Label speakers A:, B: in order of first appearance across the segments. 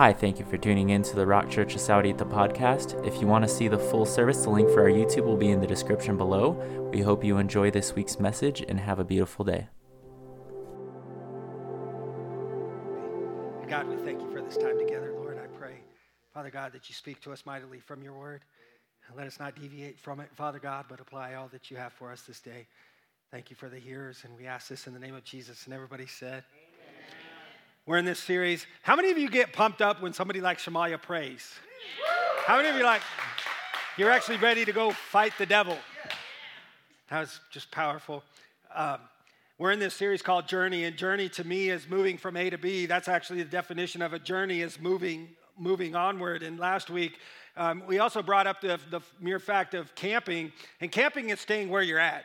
A: Hi, thank you for tuning in to the Rock Church of Sahuarita podcast. If you want to see the full service, the link for our YouTube will be in the description below. We hope you enjoy this week's message and have a beautiful day.
B: God, we thank you for this time together, Lord. I pray, Father God, that you speak to us mightily from your word. And let us not deviate from it, Father God, but apply all that you have for us this day. Thank you for the hearers, and we ask this in the name of Jesus. And everybody said, we're in this series. How many of you get pumped up when somebody like Shemaya prays? How many of you like, you're actually ready to go fight the devil? That was just powerful. Um, we're in this series called Journey, and journey to me is moving from A to B. That's actually the definition of a journey is moving, moving onward. And last week, um, we also brought up the, the mere fact of camping, and camping is staying where you're at.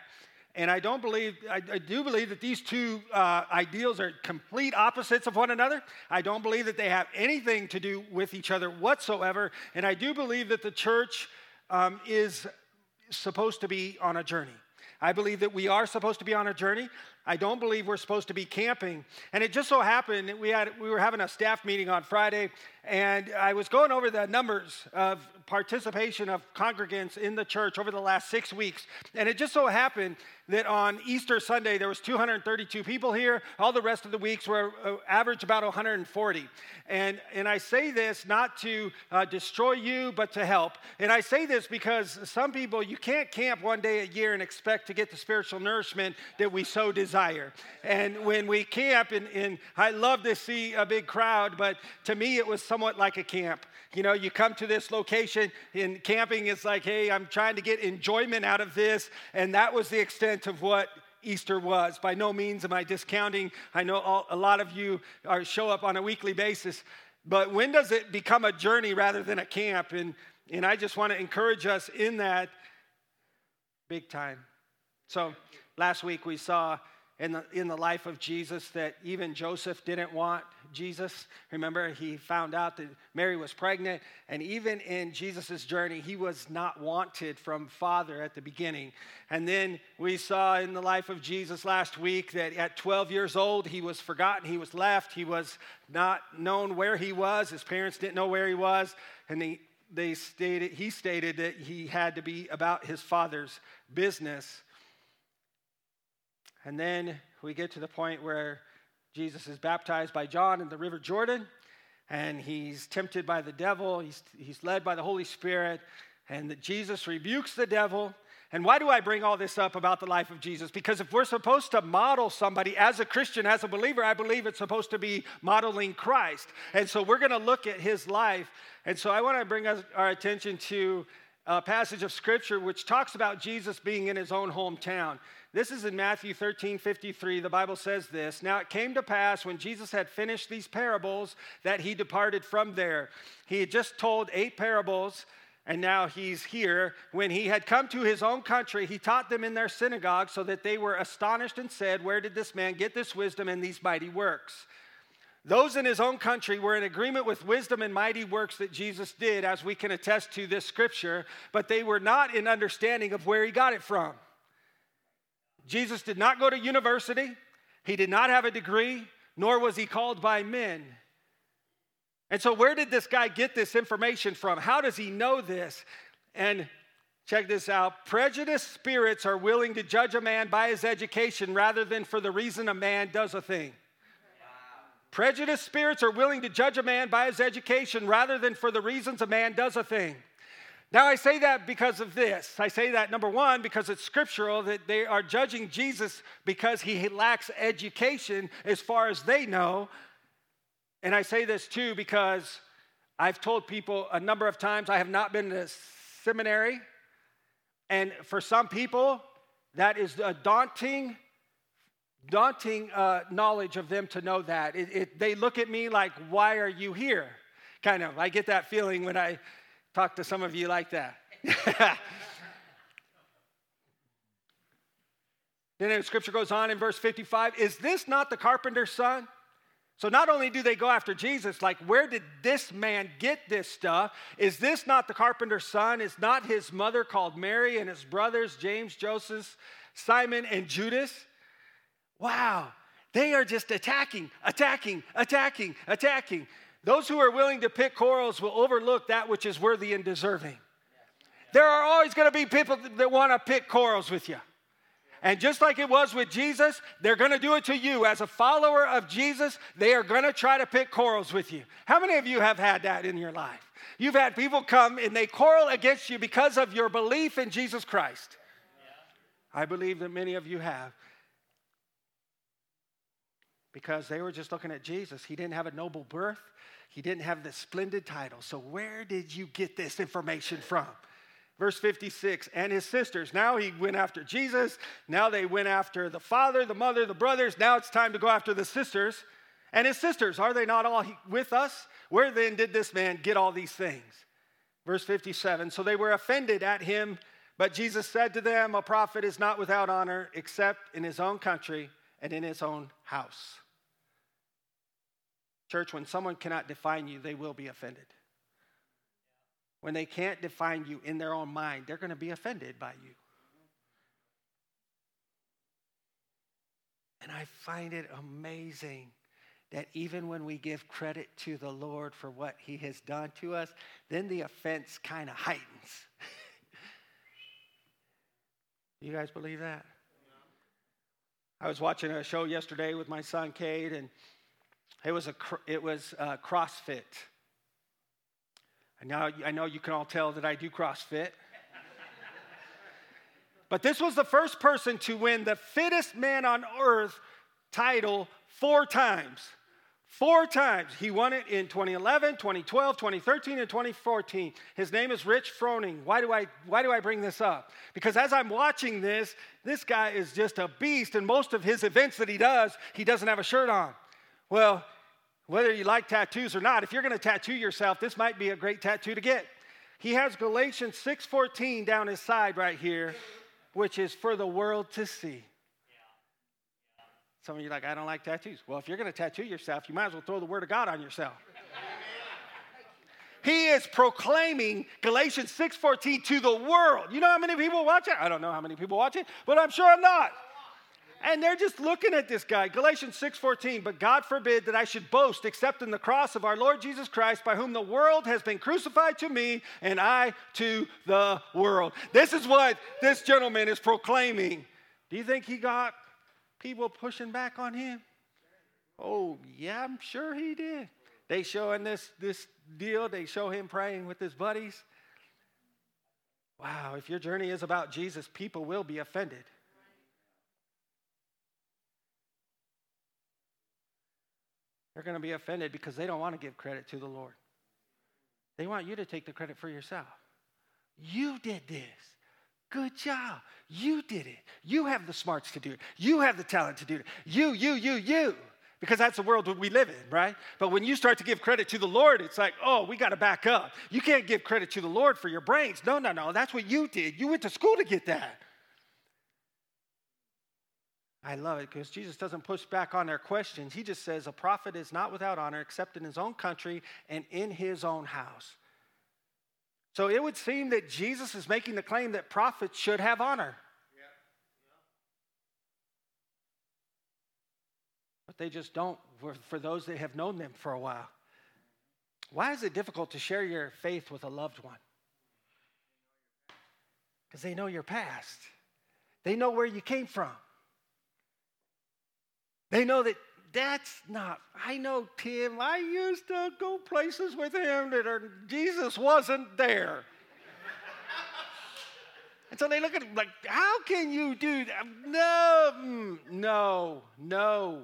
B: And I don't believe, I, I do believe that these two uh, ideals are complete opposites of one another. I don't believe that they have anything to do with each other whatsoever. And I do believe that the church um, is supposed to be on a journey. I believe that we are supposed to be on a journey. I don't believe we're supposed to be camping. And it just so happened we had we were having a staff meeting on Friday, and I was going over the numbers of participation of congregants in the church over the last six weeks. And it just so happened that on Easter Sunday there was 232 people here. All the rest of the weeks were uh, average about 140. And, and I say this not to uh, destroy you, but to help. And I say this because some people, you can't camp one day a year and expect to get the spiritual nourishment that we so desire. And when we camp, and, and I love to see a big crowd, but to me it was somewhat like a camp. You know, you come to this location in camping, it's like, hey, I'm trying to get enjoyment out of this. And that was the extent of what Easter was. By no means am I discounting. I know all, a lot of you are, show up on a weekly basis. But when does it become a journey rather than a camp? And, and I just want to encourage us in that big time. So last week we saw in the, in the life of Jesus that even Joseph didn't want Jesus. Remember, he found out that Mary was pregnant, and even in Jesus' journey, he was not wanted from Father at the beginning. And then we saw in the life of Jesus last week that at 12 years old, he was forgotten, he was left, he was not known where he was, his parents didn't know where he was, and he, they stated, he stated that he had to be about his father's business. And then we get to the point where Jesus is baptized by John in the River Jordan, and he's tempted by the devil. He's, he's led by the Holy Spirit, and that Jesus rebukes the devil. And why do I bring all this up about the life of Jesus? Because if we're supposed to model somebody as a Christian, as a believer, I believe it's supposed to be modeling Christ. And so we're going to look at his life. And so I want to bring us, our attention to a passage of scripture which talks about Jesus being in his own hometown. This is in Matthew 13 53. The Bible says this Now it came to pass when Jesus had finished these parables that he departed from there. He had just told eight parables. And now he's here. When he had come to his own country, he taught them in their synagogue so that they were astonished and said, Where did this man get this wisdom and these mighty works? Those in his own country were in agreement with wisdom and mighty works that Jesus did, as we can attest to this scripture, but they were not in understanding of where he got it from. Jesus did not go to university, he did not have a degree, nor was he called by men. And so, where did this guy get this information from? How does he know this? And check this out prejudiced spirits are willing to judge a man by his education rather than for the reason a man does a thing. Prejudiced spirits are willing to judge a man by his education rather than for the reasons a man does a thing. Now, I say that because of this. I say that, number one, because it's scriptural that they are judging Jesus because he lacks education as far as they know. And I say this too because I've told people a number of times I have not been to seminary. And for some people, that is a daunting, daunting uh, knowledge of them to know that. It, it, they look at me like, why are you here? Kind of. I get that feeling when I Talk to some of you like that. then the scripture goes on in verse 55 Is this not the carpenter's son? So not only do they go after Jesus, like, where did this man get this stuff? Is this not the carpenter's son? Is not his mother called Mary and his brothers, James, Joseph, Simon, and Judas? Wow, they are just attacking, attacking, attacking, attacking. Those who are willing to pick quarrels will overlook that which is worthy and deserving. There are always going to be people that want to pick quarrels with you. And just like it was with Jesus, they're going to do it to you. As a follower of Jesus, they are going to try to pick quarrels with you. How many of you have had that in your life? You've had people come and they quarrel against you because of your belief in Jesus Christ. I believe that many of you have. Because they were just looking at Jesus. He didn't have a noble birth, he didn't have the splendid title. So, where did you get this information from? Verse 56, and his sisters. Now he went after Jesus. Now they went after the father, the mother, the brothers. Now it's time to go after the sisters. And his sisters, are they not all with us? Where then did this man get all these things? Verse 57, so they were offended at him, but Jesus said to them, A prophet is not without honor except in his own country and in his own house. Church, when someone cannot define you, they will be offended when they can't define you in their own mind, they're going to be offended by you. And I find it amazing that even when we give credit to the Lord for what he has done to us, then the offense kind of heightens. you guys believe that? I was watching a show yesterday with my son Cade, and it was a it was a CrossFit and now I know you can all tell that I do CrossFit. but this was the first person to win the fittest man on earth title four times. Four times. He won it in 2011, 2012, 2013, and 2014. His name is Rich Froning. Why do I why do I bring this up? Because as I'm watching this, this guy is just a beast and most of his events that he does, he doesn't have a shirt on. Well, whether you like tattoos or not, if you're going to tattoo yourself, this might be a great tattoo to get. He has Galatians 6:14 down his side right here, which is for the world to see. Some of you are like, I don't like tattoos. Well, if you're going to tattoo yourself, you might as well throw the word of God on yourself. he is proclaiming Galatians 6:14 to the world. You know how many people watch it? I don't know how many people watch it, but I'm sure I'm not. And they're just looking at this guy. Galatians 6:14, but God forbid that I should boast except in the cross of our Lord Jesus Christ, by whom the world has been crucified to me and I to the world. This is what this gentleman is proclaiming. Do you think he got people pushing back on him? Oh, yeah, I'm sure he did. They show in this, this deal, they show him praying with his buddies. Wow, if your journey is about Jesus, people will be offended. They're going to be offended because they don't want to give credit to the Lord. They want you to take the credit for yourself. You did this. Good job. You did it. You have the smarts to do it. You have the talent to do it. You, you, you, you. Because that's the world we live in, right? But when you start to give credit to the Lord, it's like, oh, we got to back up. You can't give credit to the Lord for your brains. No, no, no. That's what you did. You went to school to get that. I love it because Jesus doesn't push back on their questions. He just says, A prophet is not without honor except in his own country and in his own house. So it would seem that Jesus is making the claim that prophets should have honor. But they just don't for, those that have known them for a while. Why is it difficult to share your faith with a loved one? Because they know your past, they know where you came from. They know that that's not, I know Tim, I used to go places with him that are, Jesus wasn't there. and so they look at him like, how can you do that? No, mm, no, no.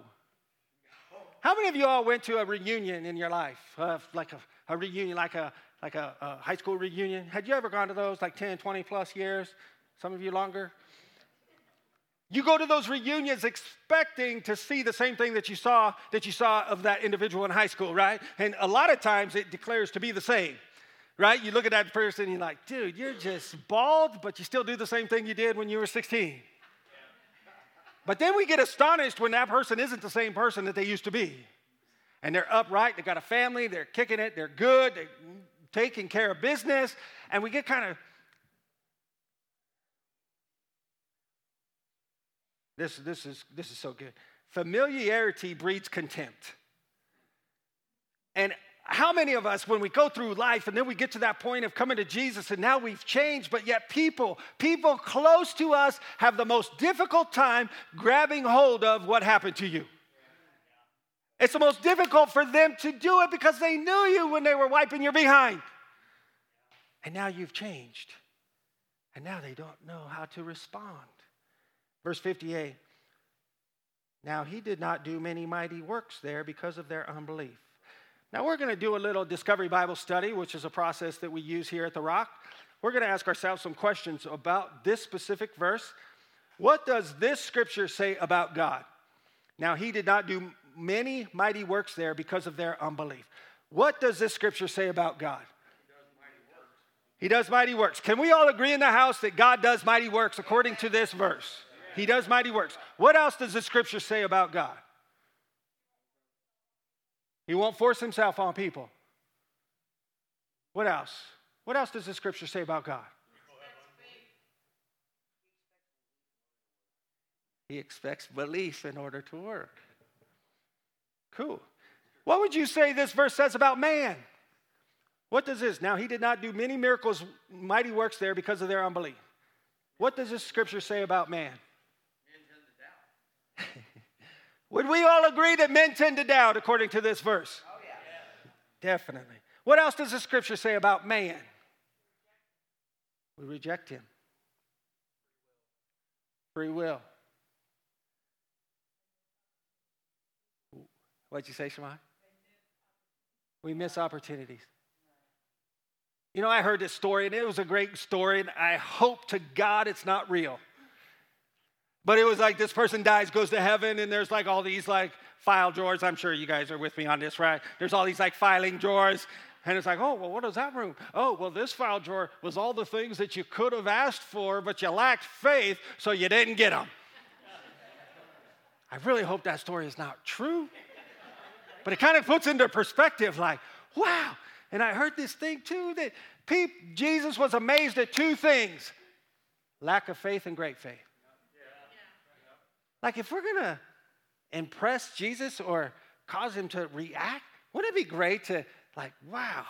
B: How many of you all went to a reunion in your life? Uh, like a, a, reunion, like, a, like a, a high school reunion? Had you ever gone to those like 10, 20 plus years? Some of you longer? You go to those reunions expecting to see the same thing that you saw that you saw of that individual in high school, right? And a lot of times it declares to be the same. Right? You look at that person and you're like, dude, you're just bald, but you still do the same thing you did when you were 16. But then we get astonished when that person isn't the same person that they used to be. And they're upright, they got a family, they're kicking it, they're good, they're taking care of business, and we get kind of This, this, is, this is so good. Familiarity breeds contempt. And how many of us, when we go through life and then we get to that point of coming to Jesus and now we've changed, but yet people, people close to us have the most difficult time grabbing hold of what happened to you? It's the most difficult for them to do it because they knew you when they were wiping your behind. And now you've changed. And now they don't know how to respond. Verse 58 Now he did not do many mighty works there because of their unbelief. Now, we're going to do a little Discovery Bible study, which is a process that we use here at The Rock. We're going to ask ourselves some questions about this specific verse. What does this scripture say about God? Now, he did not do many mighty works there because of their unbelief. What does this scripture say about God? He does mighty works. Can we all agree in the house that God does mighty works according to this verse? He does mighty works. What else does the scripture say about God? He won't force himself on people. What else? What else does the scripture say about God? He expects belief in order to work. Cool. What would you say this verse says about man? What does this? Now, he did not do many miracles, mighty works there because of their unbelief. What does this scripture say about man? Would we all agree that men tend to doubt according to this verse? Oh, yeah. Definitely. What else does the scripture say about man? We reject him. Free will. What'd you say, Shemai? We miss opportunities. You know, I heard this story, and it was a great story, and I hope to God it's not real. But it was like this person dies, goes to heaven, and there's like all these like file drawers. I'm sure you guys are with me on this, right? There's all these like filing drawers. And it's like, oh, well, what is that room? Oh, well, this file drawer was all the things that you could have asked for, but you lacked faith, so you didn't get them. I really hope that story is not true. But it kind of puts into perspective like, wow. And I heard this thing too that Jesus was amazed at two things lack of faith and great faith. Like, if we're going to impress Jesus or cause him to react, wouldn't it be great to, like, wow,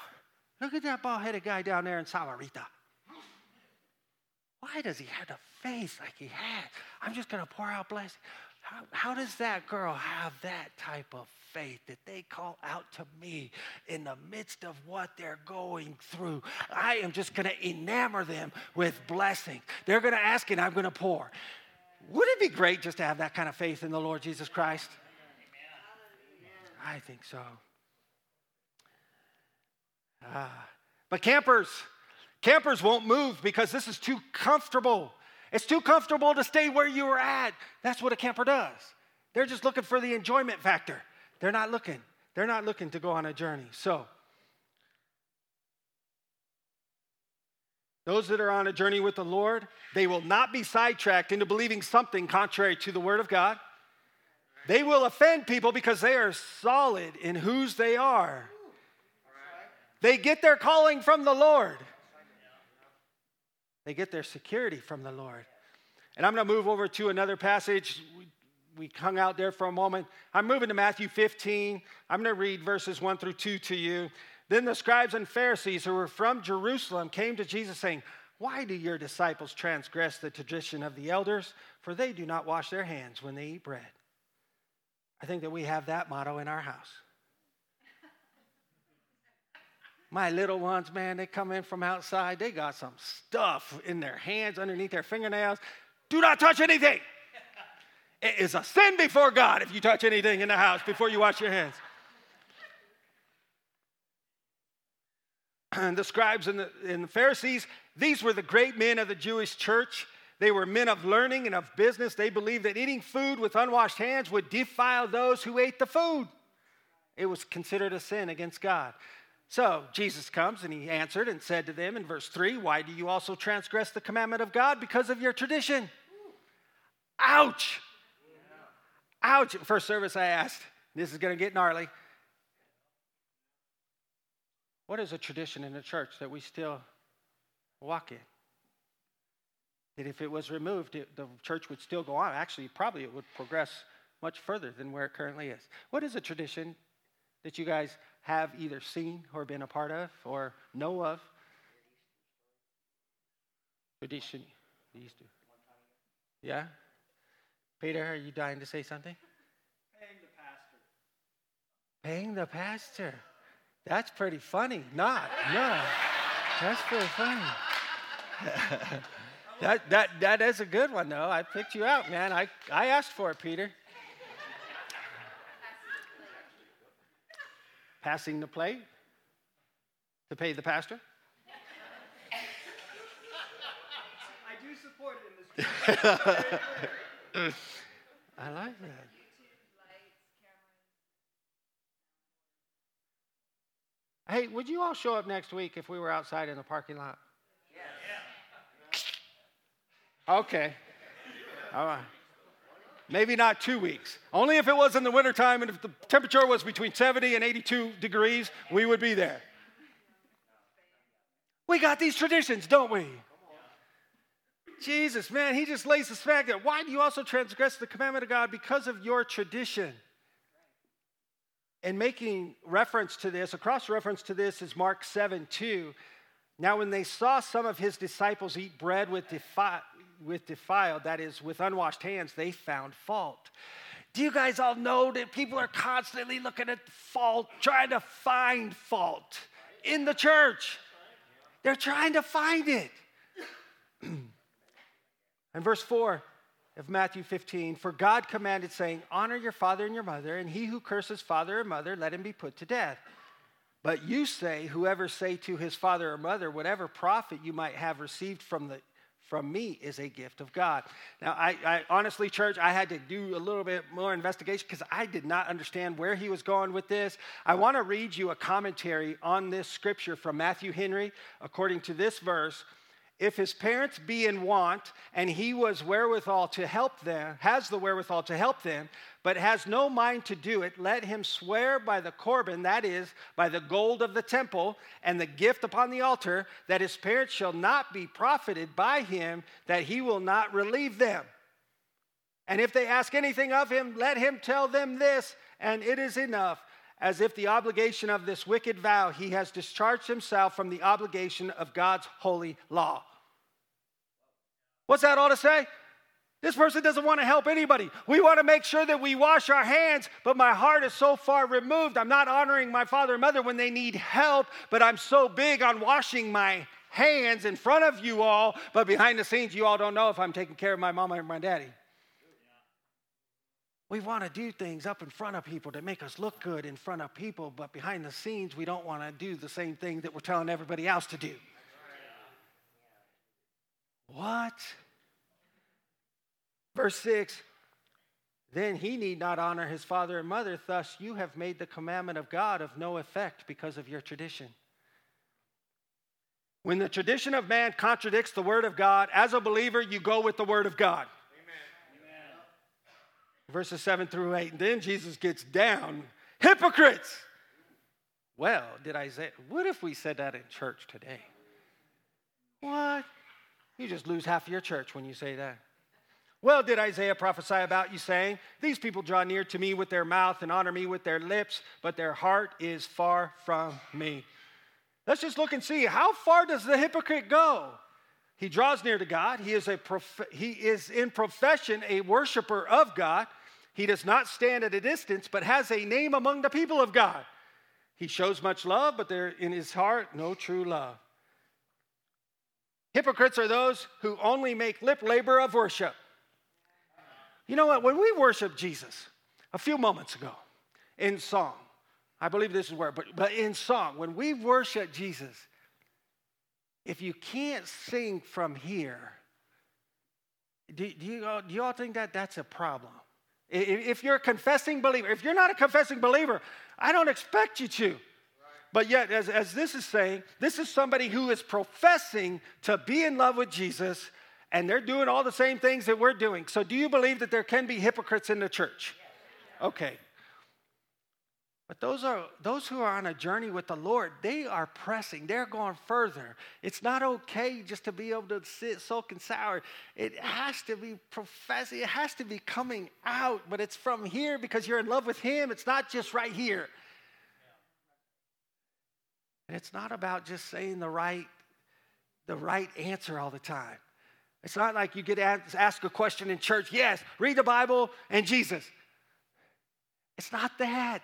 B: look at that bald headed guy down there in Sahuarita. Why does he have the face like he had? I'm just going to pour out blessing. How, how does that girl have that type of faith that they call out to me in the midst of what they're going through? I am just going to enamor them with blessing. They're going to ask and I'm going to pour. Would it be great just to have that kind of faith in the Lord Jesus Christ? I think so. Ah. But campers, campers won't move because this is too comfortable. It's too comfortable to stay where you are at. That's what a camper does. They're just looking for the enjoyment factor. They're not looking. They're not looking to go on a journey. So, Those that are on a journey with the Lord, they will not be sidetracked into believing something contrary to the Word of God. They will offend people because they are solid in whose they are. They get their calling from the Lord, they get their security from the Lord. And I'm going to move over to another passage. We hung out there for a moment. I'm moving to Matthew 15. I'm going to read verses 1 through 2 to you. Then the scribes and Pharisees who were from Jerusalem came to Jesus saying, Why do your disciples transgress the tradition of the elders? For they do not wash their hands when they eat bread. I think that we have that motto in our house. My little ones, man, they come in from outside, they got some stuff in their hands, underneath their fingernails. Do not touch anything. It is a sin before God if you touch anything in the house before you wash your hands. the scribes and the, and the Pharisees, these were the great men of the Jewish church. They were men of learning and of business. They believed that eating food with unwashed hands would defile those who ate the food. It was considered a sin against God. So Jesus comes and he answered and said to them in verse 3 Why do you also transgress the commandment of God? Because of your tradition. Ouch! Ouch. First service, I asked, this is going to get gnarly. What is a tradition in the church that we still walk in? That if it was removed, it, the church would still go on. Actually, probably it would progress much further than where it currently is. What is a tradition that you guys have either seen or been a part of or know of? Tradition. Easter. Yeah? Peter, are you dying to say something?
C: Paying the pastor.
B: Paying the pastor. That's pretty funny. Not, no. That's pretty funny. that, that, that is a good one, though. I picked you out, man. I, I asked for it, Peter. Passing the plate to pay the pastor.
C: I do support it in this.
B: I like that. Hey, would you all show up next week if we were outside in the parking lot? Yeah. Okay. All right. Maybe not two weeks. Only if it was in the wintertime and if the temperature was between 70 and 82 degrees, we would be there. We got these traditions, don't we? Jesus, man, he just lays the fact that why do you also transgress the commandment of God? Because of your tradition. And making reference to this, a cross reference to this is Mark 7 2. Now, when they saw some of his disciples eat bread with, defi- with defiled, that is, with unwashed hands, they found fault. Do you guys all know that people are constantly looking at fault, trying to find fault in the church? They're trying to find it. and verse 4 of Matthew 15 For God commanded, saying, Honor your father and your mother, and he who curses father or mother, let him be put to death. But you say, Whoever say to his father or mother, Whatever profit you might have received from the from me is a gift of God. Now, I, I, honestly, church, I had to do a little bit more investigation because I did not understand where he was going with this. I want to read you a commentary on this scripture from Matthew Henry, according to this verse. If his parents be in want and he was wherewithal to help them, has the wherewithal to help them, but has no mind to do it, let him swear by the Corban, that is, by the gold of the temple and the gift upon the altar, that his parents shall not be profited by him, that he will not relieve them. And if they ask anything of him, let him tell them this, and it is enough. As if the obligation of this wicked vow, he has discharged himself from the obligation of God's holy law. What's that all to say? This person doesn't want to help anybody. We want to make sure that we wash our hands, but my heart is so far removed. I'm not honoring my father and mother when they need help, but I'm so big on washing my hands in front of you all, but behind the scenes, you all don't know if I'm taking care of my mama or my daddy. We want to do things up in front of people to make us look good in front of people, but behind the scenes, we don't want to do the same thing that we're telling everybody else to do. What? Verse 6 Then he need not honor his father and mother, thus you have made the commandment of God of no effect because of your tradition. When the tradition of man contradicts the word of God, as a believer, you go with the word of God. Amen. Verses 7 through 8. And then Jesus gets down. Hypocrites! Well, did Isaiah, what if we said that in church today? What? You just lose half of your church when you say that. Well, did Isaiah prophesy about you, saying, These people draw near to me with their mouth and honor me with their lips, but their heart is far from me. Let's just look and see how far does the hypocrite go? He draws near to God. He is, a prof- he is in profession a worshiper of God. He does not stand at a distance, but has a name among the people of God. He shows much love, but there in his heart no true love. Hypocrites are those who only make lip labor of worship. You know what? When we worship Jesus a few moments ago in song, I believe this is where, but, but in song, when we worship Jesus, if you can't sing from here, do, do, you, do you all think that that's a problem? If you're a confessing believer, if you're not a confessing believer, I don't expect you to. But yet, as, as this is saying, this is somebody who is professing to be in love with Jesus, and they're doing all the same things that we're doing. So, do you believe that there can be hypocrites in the church? Okay. But those are those who are on a journey with the Lord, they are pressing, they're going further. It's not okay just to be able to sit sulk and sour. It has to be professing, it has to be coming out, but it's from here because you're in love with him. It's not just right here. And it's not about just saying the right, the right answer all the time. It's not like you get asked a question in church, yes, read the Bible and Jesus. It's not that.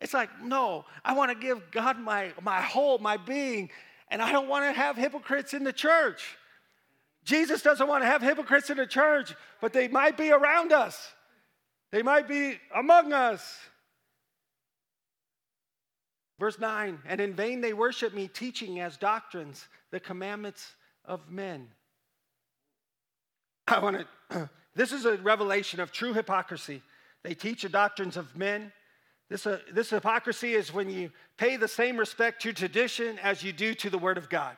B: It's like, no, I want to give God my, my whole, my being, and I don't want to have hypocrites in the church. Jesus doesn't want to have hypocrites in the church, but they might be around us, they might be among us. Verse 9, and in vain they worship me, teaching as doctrines the commandments of men. I want to, this is a revelation of true hypocrisy. They teach the doctrines of men. This, uh, this hypocrisy is when you pay the same respect to tradition as you do to the Word of God.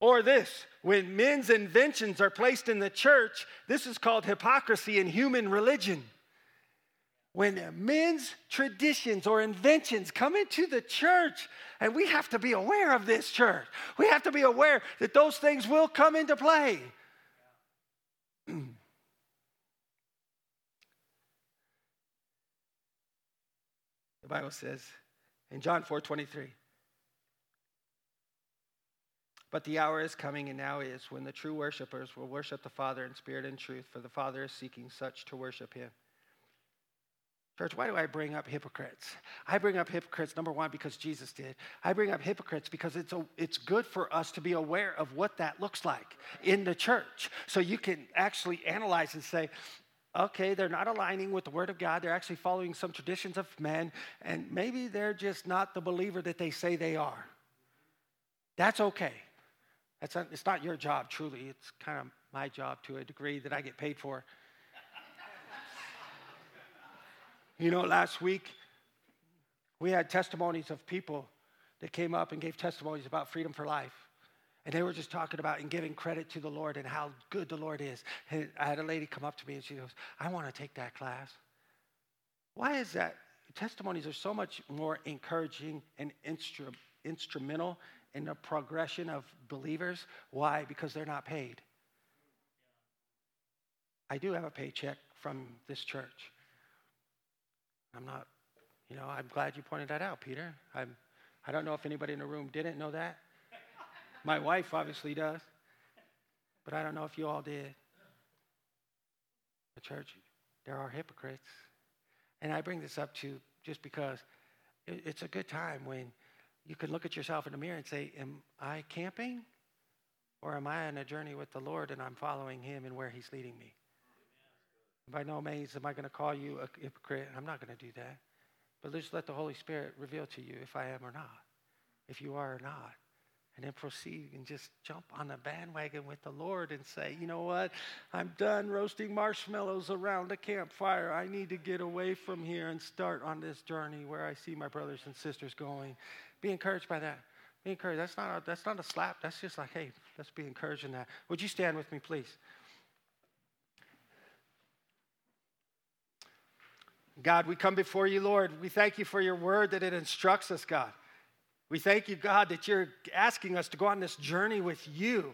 B: Or this, when men's inventions are placed in the church, this is called hypocrisy in human religion. When men's traditions or inventions come into the church, and we have to be aware of this church, we have to be aware that those things will come into play. the Bible says in John 4 23, but the hour is coming, and now is, when the true worshipers will worship the Father in spirit and truth, for the Father is seeking such to worship him. Church, why do I bring up hypocrites? I bring up hypocrites, number one, because Jesus did. I bring up hypocrites because it's, a, it's good for us to be aware of what that looks like in the church. So you can actually analyze and say, okay, they're not aligning with the Word of God. They're actually following some traditions of men, and maybe they're just not the believer that they say they are. That's okay. That's it's not your job, truly. It's kind of my job to a degree that I get paid for. You know, last week we had testimonies of people that came up and gave testimonies about freedom for life. And they were just talking about and giving credit to the Lord and how good the Lord is. And I had a lady come up to me and she goes, I want to take that class. Why is that? Testimonies are so much more encouraging and instru- instrumental in the progression of believers. Why? Because they're not paid. I do have a paycheck from this church. I'm not, you know, I'm glad you pointed that out, Peter. I'm, I don't know if anybody in the room didn't know that. My wife obviously does, but I don't know if you all did. The church, there are hypocrites. And I bring this up to just because it's a good time when you can look at yourself in the mirror and say, Am I camping? Or am I on a journey with the Lord and I'm following Him and where He's leading me? By no means am I going to call you a hypocrite. I'm not going to do that. But just let the Holy Spirit reveal to you if I am or not, if you are or not and then proceed and just jump on the bandwagon with the Lord and say, you know what? I'm done roasting marshmallows around a campfire. I need to get away from here and start on this journey where I see my brothers and sisters going. Be encouraged by that. Be encouraged. That's not a, that's not a slap. That's just like, hey, let's be encouraged in that. Would you stand with me, please? God, we come before you, Lord. We thank you for your word that it instructs us, God. We thank you, God, that you're asking us to go on this journey with you,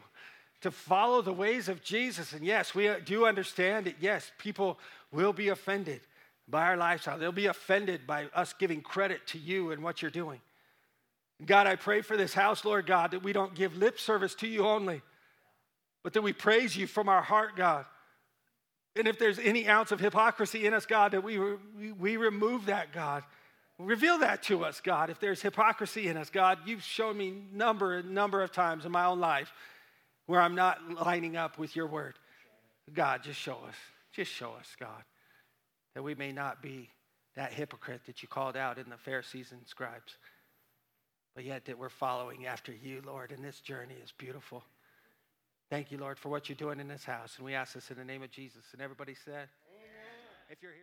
B: to follow the ways of Jesus. And yes, we do understand that, yes, people will be offended by our lifestyle. They'll be offended by us giving credit to you and what you're doing. God, I pray for this house, Lord God, that we don't give lip service to you only, but that we praise you from our heart, God. And if there's any ounce of hypocrisy in us, God, that we, we, we remove that, God. Reveal that to us, God. If there's hypocrisy in us, God, you've shown me number number of times in my own life where I'm not lining up with your word. God, just show us. Just show us, God, that we may not be that hypocrite that you called out in the Pharisees and scribes, but yet that we're following after you, Lord, and this journey is beautiful. Thank you, Lord, for what you're doing in this house. And we ask this in the name of Jesus. And everybody said, Amen. If you're here.